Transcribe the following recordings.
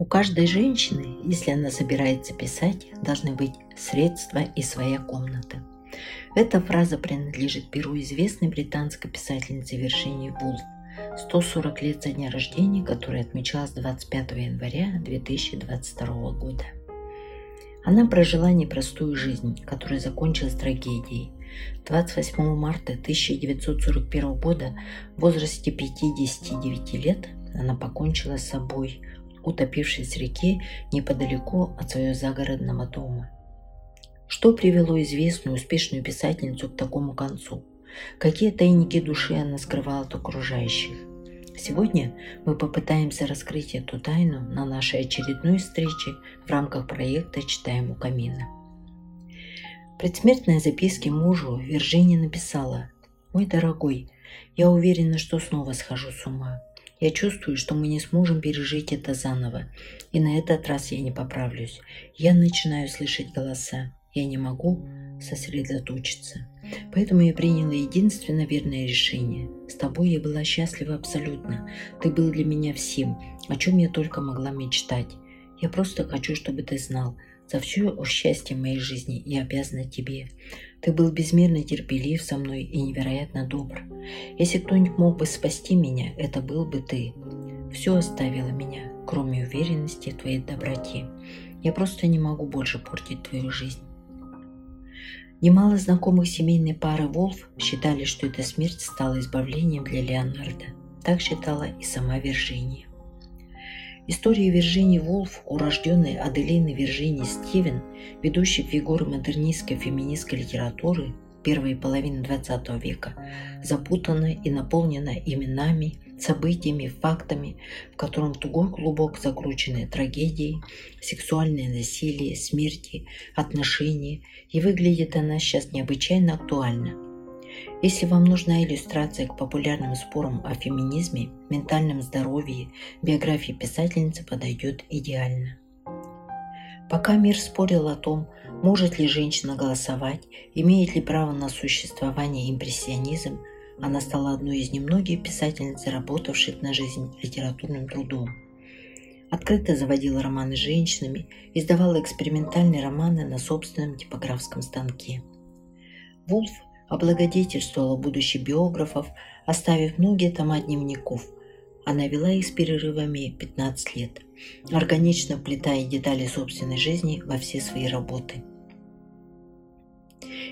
У каждой женщины, если она собирается писать, должны быть средства и своя комната. Эта фраза принадлежит перу известной британской писательницы Вершини Вулф, 140 лет со дня рождения, которое отмечалось 25 января 2022 года. Она прожила непростую жизнь, которая закончилась трагедией. 28 марта 1941 года в возрасте 59 лет она покончила с собой, утопившись в реке неподалеку от своего загородного дома. Что привело известную успешную писательницу к такому концу? Какие тайники души она скрывала от окружающих? Сегодня мы попытаемся раскрыть эту тайну на нашей очередной встрече в рамках проекта «Читаем у камина». В предсмертной записке мужу Виржиния написала «Мой дорогой, я уверена, что снова схожу с ума. Я чувствую, что мы не сможем пережить это заново, и на этот раз я не поправлюсь. Я начинаю слышать голоса. Я не могу сосредоточиться. Поэтому я приняла единственно верное решение. С тобой я была счастлива абсолютно. Ты был для меня всем, о чем я только могла мечтать. Я просто хочу, чтобы ты знал, за все счастье моей жизни я обязана тебе. Ты был безмерно терпелив со мной и невероятно добр. Если кто-нибудь мог бы спасти меня, это был бы ты. Все оставило меня, кроме уверенности в твоей доброте. Я просто не могу больше портить твою жизнь. Немало знакомых семейной пары Волф считали, что эта смерть стала избавлением для Леонардо. Так считала и сама Виржиния. История Виржинии Волф, урожденной Аделины Виржинии Стивен, ведущей фигуры модернистской феминистской литературы первой половины XX века, запутана и наполнена именами, событиями, фактами, в котором тугой клубок закручены трагедии, сексуальное насилие, смерти, отношения, и выглядит она сейчас необычайно актуально. Если вам нужна иллюстрация к популярным спорам о феминизме, ментальном здоровье, биографии писательницы подойдет идеально. Пока мир спорил о том, может ли женщина голосовать, имеет ли право на существование импрессионизм, она стала одной из немногих писательниц, заработавших на жизнь литературным трудом. Открыто заводила романы с женщинами, издавала экспериментальные романы на собственном типографском станке. Вулф облагодетельствовала будущих биографов, оставив многие тома дневников. Она вела их с перерывами 15 лет, органично вплетая детали собственной жизни во все свои работы –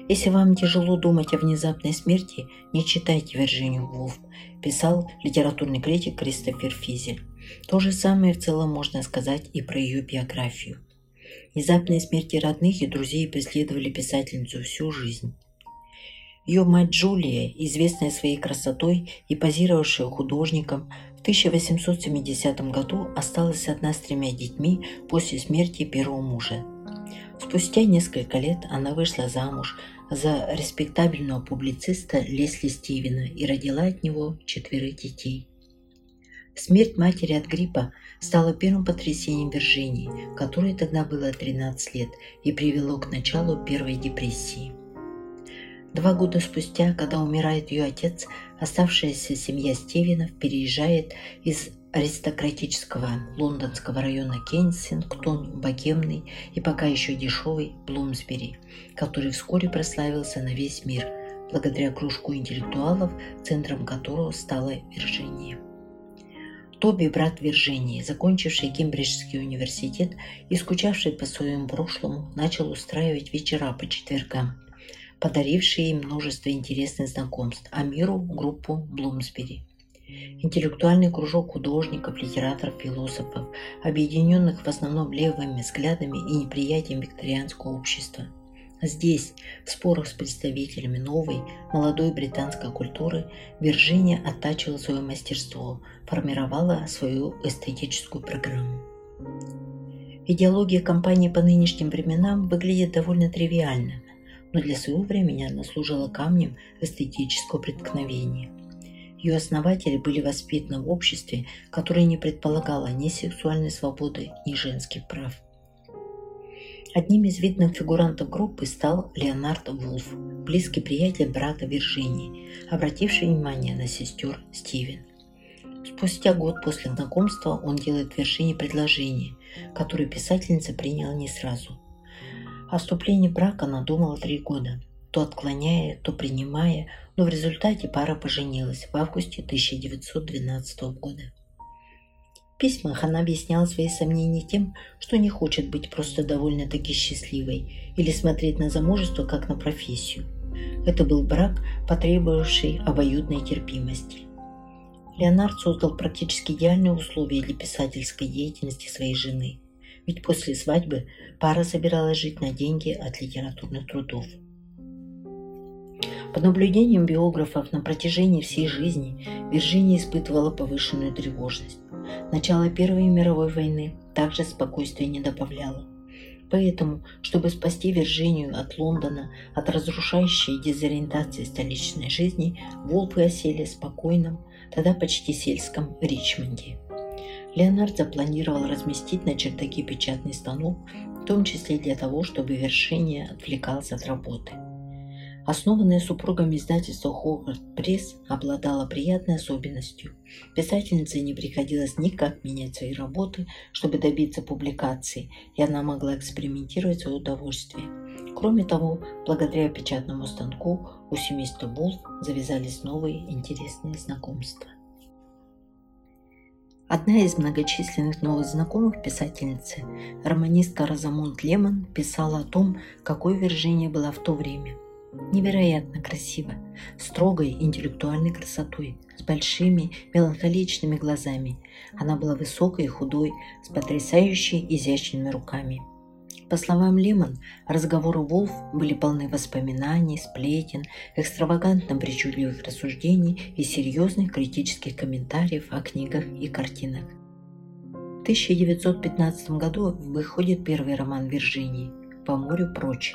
если вам тяжело думать о внезапной смерти, не читайте Вирджинию Вулф, писал литературный критик Кристофер Физель. То же самое в целом можно сказать и про ее биографию. Внезапные смерти родных и друзей преследовали писательницу всю жизнь. Ее мать Джулия, известная своей красотой и позировавшая художником, в 1870 году осталась одна с тремя детьми после смерти первого мужа. Спустя несколько лет она вышла замуж за респектабельного публициста Лесли Стивена и родила от него четверых детей. Смерть матери от гриппа стала первым потрясением Виржинии, которой тогда было 13 лет, и привело к началу Первой депрессии. Два года спустя, когда умирает ее отец, оставшаяся семья Стивенов переезжает из аристократического лондонского района Кенсингтон, богемный и пока еще дешевый Блумсбери, который вскоре прославился на весь мир благодаря кружку интеллектуалов, центром которого стала Вирджиния. Тоби, брат Виржинии, закончивший Кембриджский университет и скучавший по своему прошлому, начал устраивать вечера по четвергам, подарившие им множество интересных знакомств, а миру группу Блумсбери – Интеллектуальный кружок художников, литераторов, философов, объединенных в основном левыми взглядами и неприятием викторианского общества. Здесь, в спорах с представителями новой, молодой британской культуры, Вирджиния оттачивала свое мастерство, формировала свою эстетическую программу. Идеология компании по нынешним временам выглядит довольно тривиально, но для своего времени она служила камнем эстетического преткновения – ее основатели были воспитаны в обществе, которое не предполагало ни сексуальной свободы, ни женских прав. Одним из видных фигурантов группы стал Леонард Вулф, близкий приятель брата Виржинии, обративший внимание на сестер Стивен. Спустя год после знакомства он делает Вершине предложение, которое писательница приняла не сразу. О вступлении брака она думала три года, то отклоняя, то принимая, но в результате пара поженилась в августе 1912 года. В письмах она объясняла свои сомнения тем, что не хочет быть просто довольно-таки счастливой или смотреть на замужество как на профессию. Это был брак, потребовавший обоюдной терпимости. Леонард создал практически идеальные условия для писательской деятельности своей жены, ведь после свадьбы пара собиралась жить на деньги от литературных трудов. По наблюдениям биографов на протяжении всей жизни Вирджиния испытывала повышенную тревожность. Начало Первой мировой войны также спокойствия не добавляло. Поэтому, чтобы спасти Вирджинию от Лондона, от разрушающей дезориентации столичной жизни, Волфы осели в спокойном, тогда почти сельском Ричмонде. Леонард запланировал разместить на чердаке печатный станок, в том числе для того, чтобы Вершиния отвлекался от работы – Основанное супругами издательство Хогвартс Пресс обладало приятной особенностью. Писательнице не приходилось никак менять свои работы, чтобы добиться публикации, и она могла экспериментировать в свое удовольствие. Кроме того, благодаря печатному станку у семейства Булф завязались новые интересные знакомства. Одна из многочисленных новых знакомых писательницы, романистка Розамунд Лемон, писала о том, какой Виржиния была в то время – невероятно красиво, строгой интеллектуальной красотой, с большими меланхоличными глазами. Она была высокой и худой, с потрясающе изящными руками. По словам Лемон, разговоры Волф были полны воспоминаний, сплетен, экстравагантно причудливых рассуждений и серьезных критических комментариев о книгах и картинах. В 1915 году выходит первый роман Виржинии «По морю прочь»,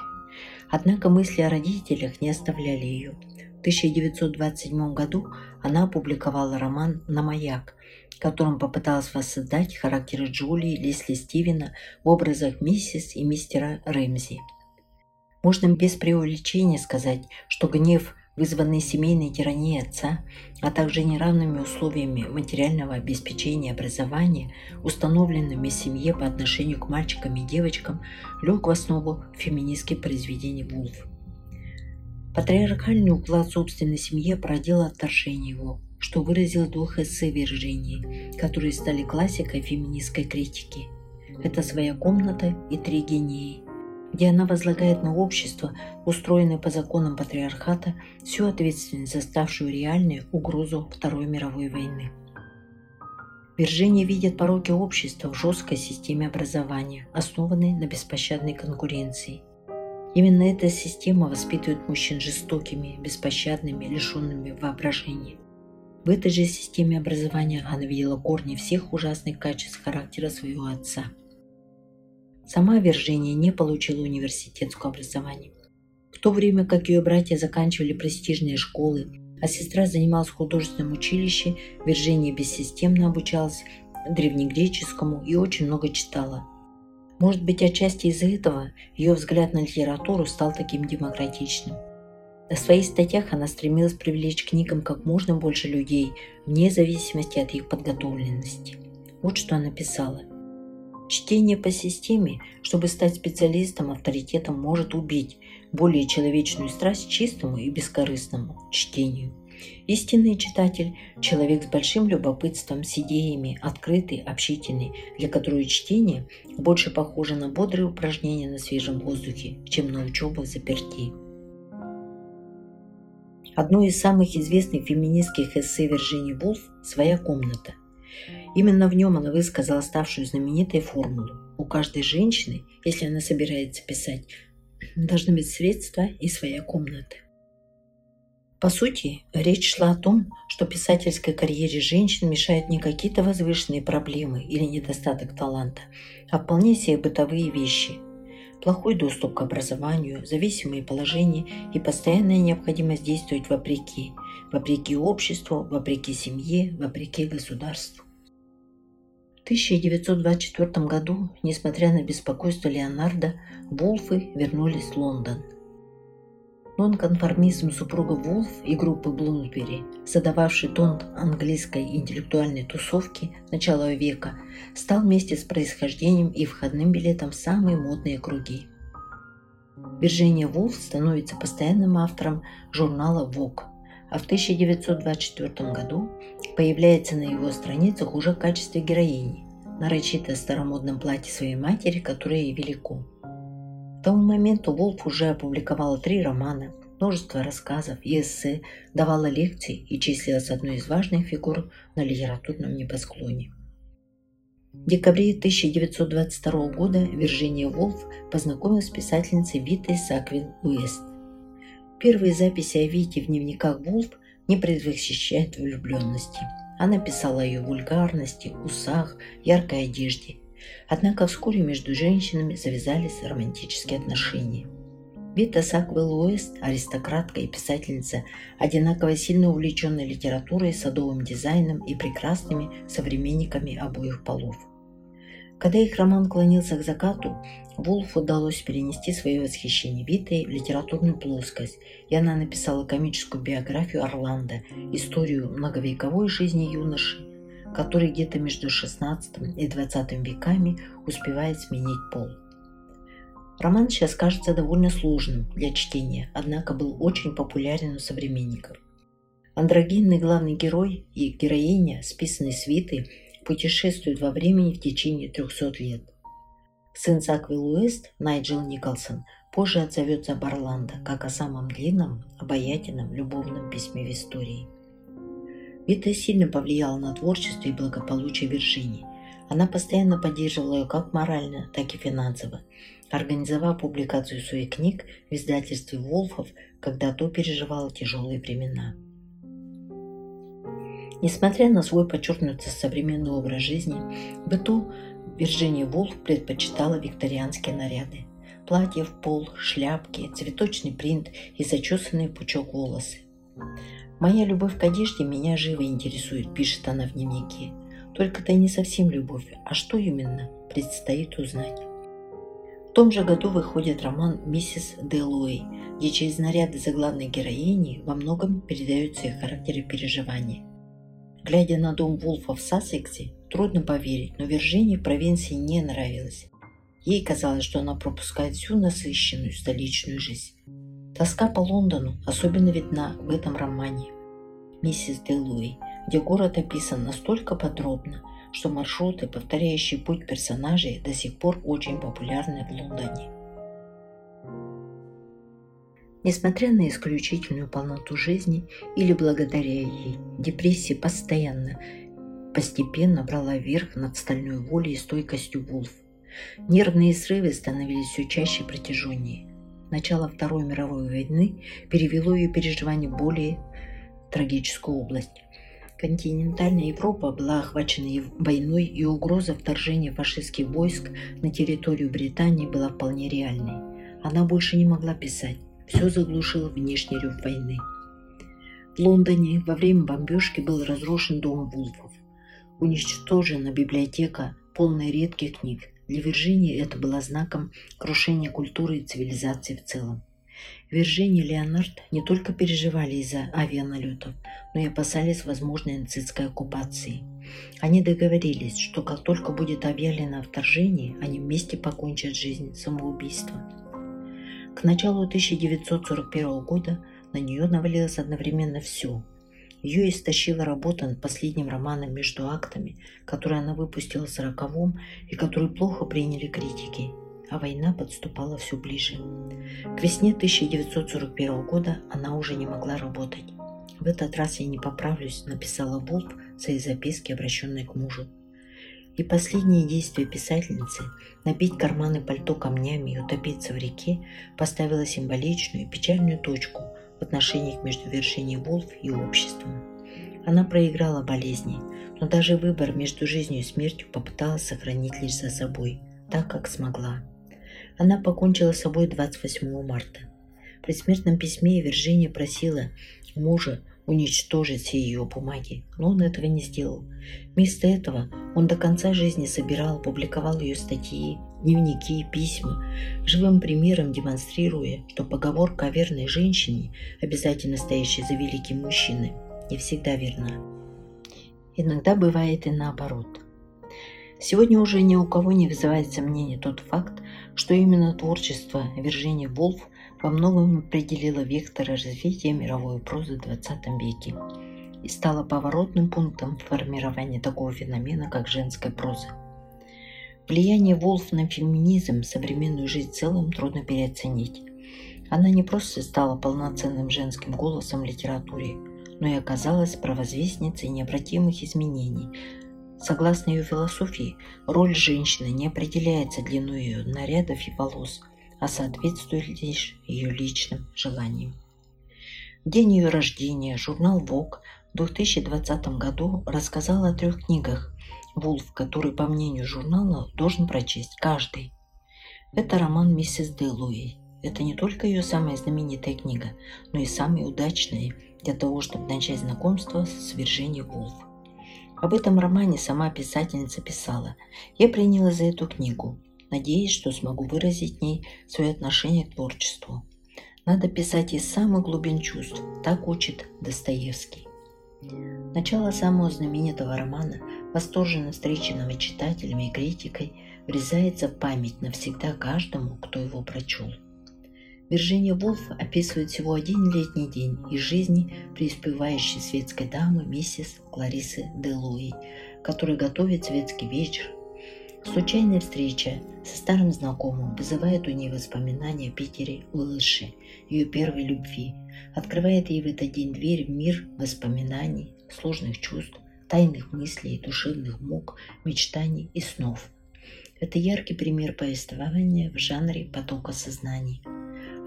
Однако мысли о родителях не оставляли ее. В 1927 году она опубликовала роман «На маяк», которым попыталась воссоздать характеры Джулии Лесли Стивена в образах миссис и мистера Рэмзи. Можно без преувеличения сказать, что гнев вызванные семейной тиранией отца, а также неравными условиями материального обеспечения и образования, установленными в семье по отношению к мальчикам и девочкам, лег в основу феминистских произведений Вулф. Патриархальный уклад собственной семьи породил отторжение его, что выразил двух эссе Виржинии, которые стали классикой феминистской критики. Это «Своя комната» и «Три гении», где она возлагает на общество, устроенное по законам патриархата, всю ответственность за ставшую реальной угрозу Второй мировой войны. Вирджиния видит пороки общества в жесткой системе образования, основанной на беспощадной конкуренции. Именно эта система воспитывает мужчин жестокими, беспощадными, лишенными воображения. В этой же системе образования она видела корни всех ужасных качеств характера своего отца – Сама Виржиния не получила университетского образования. В то время как ее братья заканчивали престижные школы, а сестра занималась в художественном училище, Виржиния бессистемно обучалась древнегреческому и очень много читала. Может быть, отчасти из-за этого ее взгляд на литературу стал таким демократичным. В своих статьях она стремилась привлечь к книгам как можно больше людей, вне зависимости от их подготовленности. Вот что она писала. Чтение по системе, чтобы стать специалистом, авторитетом, может убить более человечную страсть чистому и бескорыстному чтению. Истинный читатель – человек с большим любопытством, с идеями, открытый, общительный, для которого чтение больше похоже на бодрые упражнения на свежем воздухе, чем на учебу в заперти. Одно из самых известных феминистских эссе Вирджинии Вулф «Своя комната». Именно в нем она высказала ставшую знаменитой формулу. У каждой женщины, если она собирается писать, должны быть средства и своя комната. По сути, речь шла о том, что писательской карьере женщин мешают не какие-то возвышенные проблемы или недостаток таланта, а вполне себе бытовые вещи. Плохой доступ к образованию, зависимые положения и постоянная необходимость действовать вопреки, вопреки обществу, вопреки семье, вопреки государству. В 1924 году, несмотря на беспокойство Леонардо, Волфы вернулись в Лондон. Нонконформизм супруга Вулф и группы Блумсбери, задававший тон английской интеллектуальной тусовки начала века, стал вместе с происхождением и входным билетом в самые модные круги. Вирджиния Вулф становится постоянным автором журнала Vogue, а в 1924 году появляется на его страницах уже в качестве героини, нарочито в старомодном платье своей матери, которая ей велико. Тому моменту Волф уже опубликовала три романа, множество рассказов и эссе, давала лекции и числилась одной из важных фигур на литературном небосклоне. В декабре 1922 года Вирджиния Волф познакомилась с писательницей Витой Саквин Уэст. Первые записи о Вите в дневниках Волф не предвосхищают влюбленности. Она писала о ее вульгарности, усах, яркой одежде Однако вскоре между женщинами завязались романтические отношения. Вита Саквелл Уэст, аристократка и писательница, одинаково сильно увлеченная литературой, садовым дизайном и прекрасными современниками обоих полов. Когда их роман клонился к закату, Вулфу удалось перенести свое восхищение Витой в литературную плоскость, и она написала комическую биографию Орландо, историю многовековой жизни юноши, который где-то между XVI и XX веками успевает сменить пол. Роман сейчас кажется довольно сложным для чтения, однако был очень популярен у современников. Андрогинный главный герой и героиня, списанные свиты, путешествуют во времени в течение 300 лет. Сын Саквилл Уэст, Найджел Николсон, позже отзовется об Орландо как о самом длинном, обаятельном любовном письме в истории – это сильно повлияло на творчество и благополучие Вирджинии. Она постоянно поддерживала ее как морально, так и финансово, организовав публикацию своих книг в издательстве Волфов, когда то переживало тяжелые времена. Несмотря на свой подчеркнутый современный образ жизни, в быту Вирджиния Волф предпочитала викторианские наряды. Платье в пол, шляпки, цветочный принт и зачесанный пучок волосы. «Моя любовь к одежде меня живо интересует», – пишет она в дневнике. «Только это не совсем любовь, а что именно, предстоит узнать». В том же году выходит роман «Миссис Делуэй», где через наряды заглавной героини во многом передаются их характеры переживания. Глядя на дом Вулфа в Сассексе, трудно поверить, но Виржинии провинции не нравилось. Ей казалось, что она пропускает всю насыщенную столичную жизнь. Тоска по Лондону особенно видна в этом романе «Миссис Делуи», где город описан настолько подробно, что маршруты, повторяющие путь персонажей, до сих пор очень популярны в Лондоне. Несмотря на исключительную полноту жизни или благодаря ей, депрессия постоянно, постепенно брала верх над стальной волей и стойкостью Вулф. Нервные срывы становились все чаще протяженнее начала Второй мировой войны перевело ее переживание в более трагическую область. Континентальная Европа была охвачена войной, и угроза вторжения фашистских войск на территорию Британии была вполне реальной. Она больше не могла писать. Все заглушил внешний рев войны. В Лондоне во время бомбежки был разрушен дом Вулфов. Уничтожена библиотека, полная редких книг. Для Виржинии это было знаком крушения культуры и цивилизации в целом. Виржиния и Леонард не только переживали из-за авианалетов, но и опасались возможной нацистской оккупации. Они договорились, что как только будет объявлено вторжение, они вместе покончат жизнь самоубийством. К началу 1941 года на нее навалилось одновременно все ее истощила работа над последним романом «Между актами», который она выпустила в сороковом и который плохо приняли критики, а война подступала все ближе. К весне 1941 года она уже не могла работать. «В этот раз я не поправлюсь», — написала Вулф в своей записке, обращенной к мужу. И последнее действие писательницы – набить карманы пальто камнями и утопиться в реке – поставило символичную и печальную точку в отношениях между Вирджинией Вулф и обществом. Она проиграла болезни, но даже выбор между жизнью и смертью попыталась сохранить лишь за собой, так как смогла. Она покончила с собой 28 марта. В предсмертном письме Вирджиния просила мужа уничтожить все ее бумаги, но он этого не сделал. Вместо этого он до конца жизни собирал, публиковал ее статьи, дневники, письма, живым примером демонстрируя, что поговорка о верной женщине, обязательно стоящей за великим мужчиной, не всегда верна. Иногда бывает и наоборот. Сегодня уже ни у кого не вызывает сомнений тот факт, что именно творчество Виржинии Волф во многом определило вектор развития мировой прозы в XX веке и стало поворотным пунктом формирования такого феномена, как женская проза. Влияние Волф на феминизм, современную жизнь в целом трудно переоценить. Она не просто стала полноценным женским голосом в литературе, но и оказалась провозвестницей необратимых изменений. Согласно ее философии, роль женщины не определяется длиной ее нарядов и волос, а соответствует лишь ее личным желаниям. В день ее рождения журнал Vogue в 2020 году рассказал о трех книгах, Вулф, который, по мнению журнала, должен прочесть каждый. Это роман «Миссис Делуэй». Это не только ее самая знаменитая книга, но и самая удачная для того, чтобы начать знакомство с Вирджинией Вулф. Об этом романе сама писательница писала. «Я приняла за эту книгу, надеясь, что смогу выразить в ней свое отношение к творчеству. Надо писать из самых глубин чувств, так учит Достоевский. Начало самого знаменитого романа, восторженно встреченного читателями и критикой, врезается в память навсегда каждому, кто его прочел. Виржиния Вулф описывает всего один летний день из жизни преуспевающей светской дамы миссис Кларисы де Луи, которая готовит светский вечер. Случайная встреча со старым знакомым вызывает у нее воспоминания о Питере Уэлше, ее первой любви, открывает ей в этот день дверь в мир воспоминаний, сложных чувств, тайных мыслей, душевных мук, мечтаний и снов. Это яркий пример повествования в жанре потока сознаний.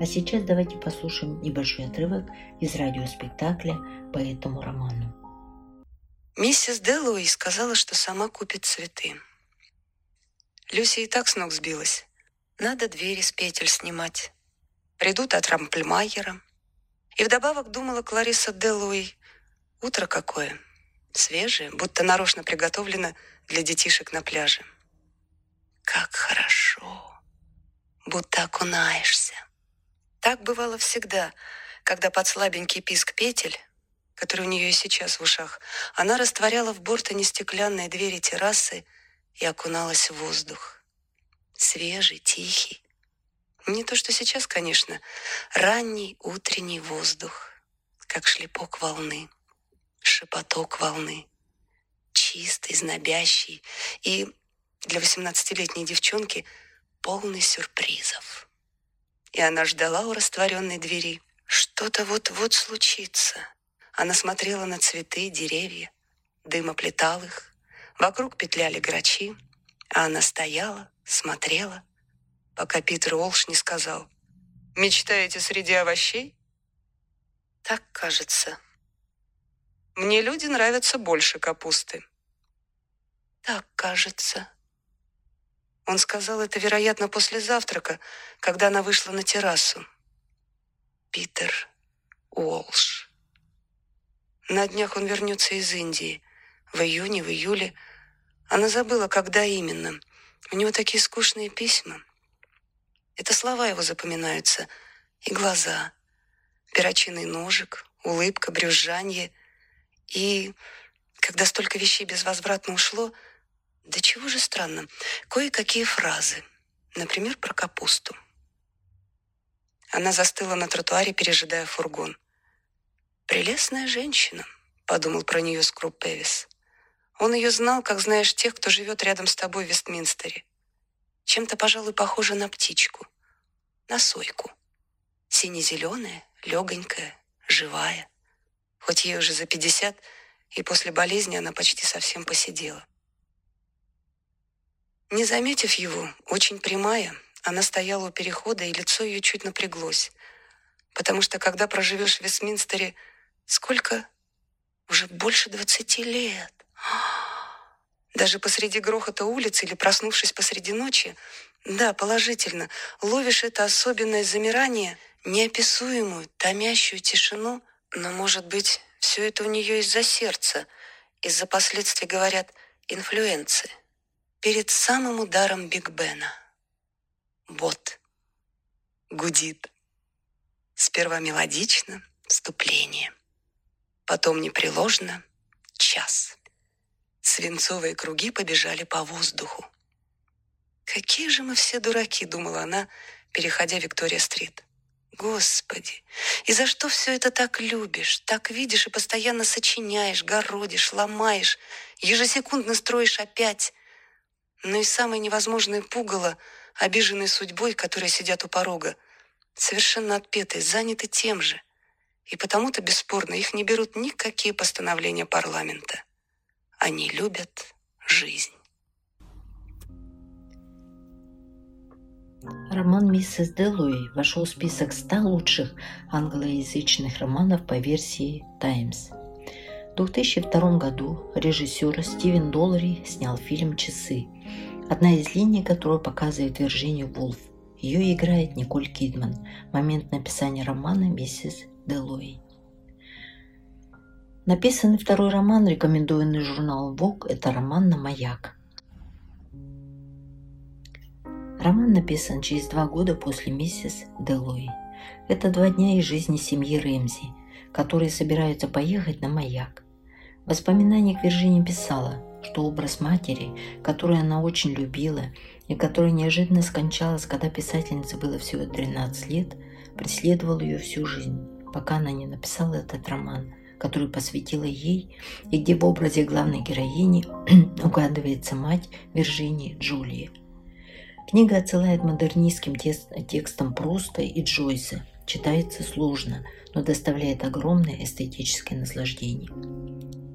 А сейчас давайте послушаем небольшой отрывок из радиоспектакля по этому роману. Миссис Делуи сказала, что сама купит цветы. Люси и так с ног сбилась. Надо двери с петель снимать. Придут от Рампльмайера. И вдобавок думала Клариса Делуи, утро какое, свежее, будто нарочно приготовлено для детишек на пляже. Как хорошо, будто окунаешься. Так бывало всегда, когда под слабенький писк петель, который у нее и сейчас в ушах, она растворяла в бортоне стеклянные двери террасы и окуналась в воздух. Свежий, тихий. Не то, что сейчас, конечно. Ранний утренний воздух, как шлепок волны, шепоток волны. Чистый, знобящий и для восемнадцатилетней девчонки полный сюрпризов. И она ждала у растворенной двери. Что-то вот-вот случится. Она смотрела на цветы, деревья, дым оплетал их, Вокруг петляли грачи, а она стояла, смотрела, пока Питер Олш не сказал «Мечтаете среди овощей?» Так кажется. Мне люди нравятся больше капусты. Так кажется. Он сказал это, вероятно, после завтрака, когда она вышла на террасу. Питер Уолш. На днях он вернется из Индии в июне, в июле. Она забыла, когда именно. У него такие скучные письма. Это слова его запоминаются. И глаза. Перочинный ножик, улыбка, брюзжанье. И когда столько вещей безвозвратно ушло, да чего же странно, кое-какие фразы. Например, про капусту. Она застыла на тротуаре, пережидая фургон. «Прелестная женщина», — подумал про нее Скруб Певис. Он ее знал, как знаешь тех, кто живет рядом с тобой в Вестминстере. Чем-то, пожалуй, похожа на птичку, на сойку. Сине-зеленая, легонькая, живая. Хоть ей уже за пятьдесят, и после болезни она почти совсем посидела. Не заметив его, очень прямая, она стояла у перехода, и лицо ее чуть напряглось. Потому что, когда проживешь в Вестминстере, сколько? Уже больше двадцати лет. Даже посреди грохота улицы или проснувшись посреди ночи, да, положительно, ловишь это особенное замирание, неописуемую, томящую тишину, но, может быть, все это у нее из-за сердца, из-за последствий, говорят, инфлюенции. Перед самым ударом Биг Бена. Вот. Гудит. Сперва мелодично, вступление. Потом непреложно час. Свинцовые круги побежали по воздуху. «Какие же мы все дураки», — думала она, переходя Виктория-стрит. Господи, и за что все это так любишь, так видишь и постоянно сочиняешь, городишь, ломаешь, ежесекундно строишь опять? Но и самое невозможное пугало, обиженные судьбой, которые сидят у порога, совершенно отпетые, заняты тем же. И потому-то, бесспорно, их не берут никакие постановления парламента. Они любят жизнь. Роман «Миссис Делуи» вошел в список 100 лучших англоязычных романов по версии «Таймс». В 2002 году режиссер Стивен Доллари снял фильм «Часы», одна из линий которой показывает Вирджинию Вулф. Ее играет Николь Кидман момент написания романа «Миссис Делуи». Написанный второй роман, рекомендованный журналом Vogue, это роман на маяк. Роман написан через два года после миссис Делуи. Это два дня из жизни семьи Рэмзи, которые собираются поехать на маяк. В воспоминаниях Виржиния писала, что образ матери, которую она очень любила и которая неожиданно скончалась, когда писательнице было всего 13 лет, преследовал ее всю жизнь, пока она не написала этот роман, который посвятила ей, и где в образе главной героини угадывается мать Виржинии Джулии – Книга отсылает модернистским текстам Пруста и Джойса. Читается сложно, но доставляет огромное эстетическое наслаждение.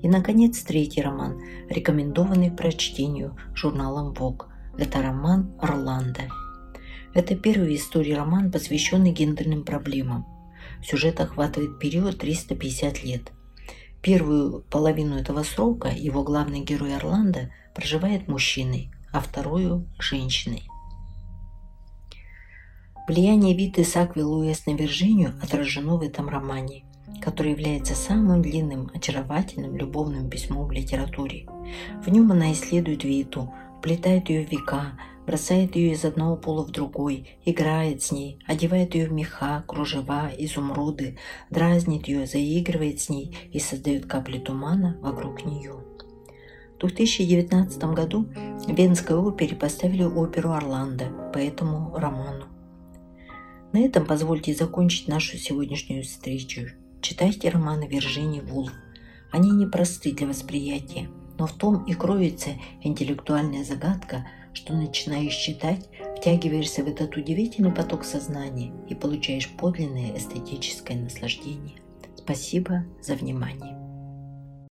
И, наконец, третий роман, рекомендованный к прочтению журналом Vogue. Это роман «Орландо». Это первый в истории роман, посвященный гендерным проблемам. Сюжет охватывает период 350 лет. Первую половину этого срока его главный герой Орландо проживает мужчиной, а вторую – женщиной. Влияние Виты Сакви-Луэс на Виржинию отражено в этом романе, который является самым длинным, очаровательным любовным письмом в литературе. В нем она исследует Виту, вплетает ее века, бросает ее из одного пола в другой, играет с ней, одевает ее в меха, кружева, изумруды, дразнит ее, заигрывает с ней и создает капли тумана вокруг нее. В 2019 году в Венской опере поставили оперу «Орландо» по этому роману. На этом позвольте закончить нашу сегодняшнюю встречу. Читайте романы Виржинии Вулф. Они непросты для восприятия, но в том и кроется интеллектуальная загадка, что начинаешь читать, втягиваешься в этот удивительный поток сознания и получаешь подлинное эстетическое наслаждение. Спасибо за внимание.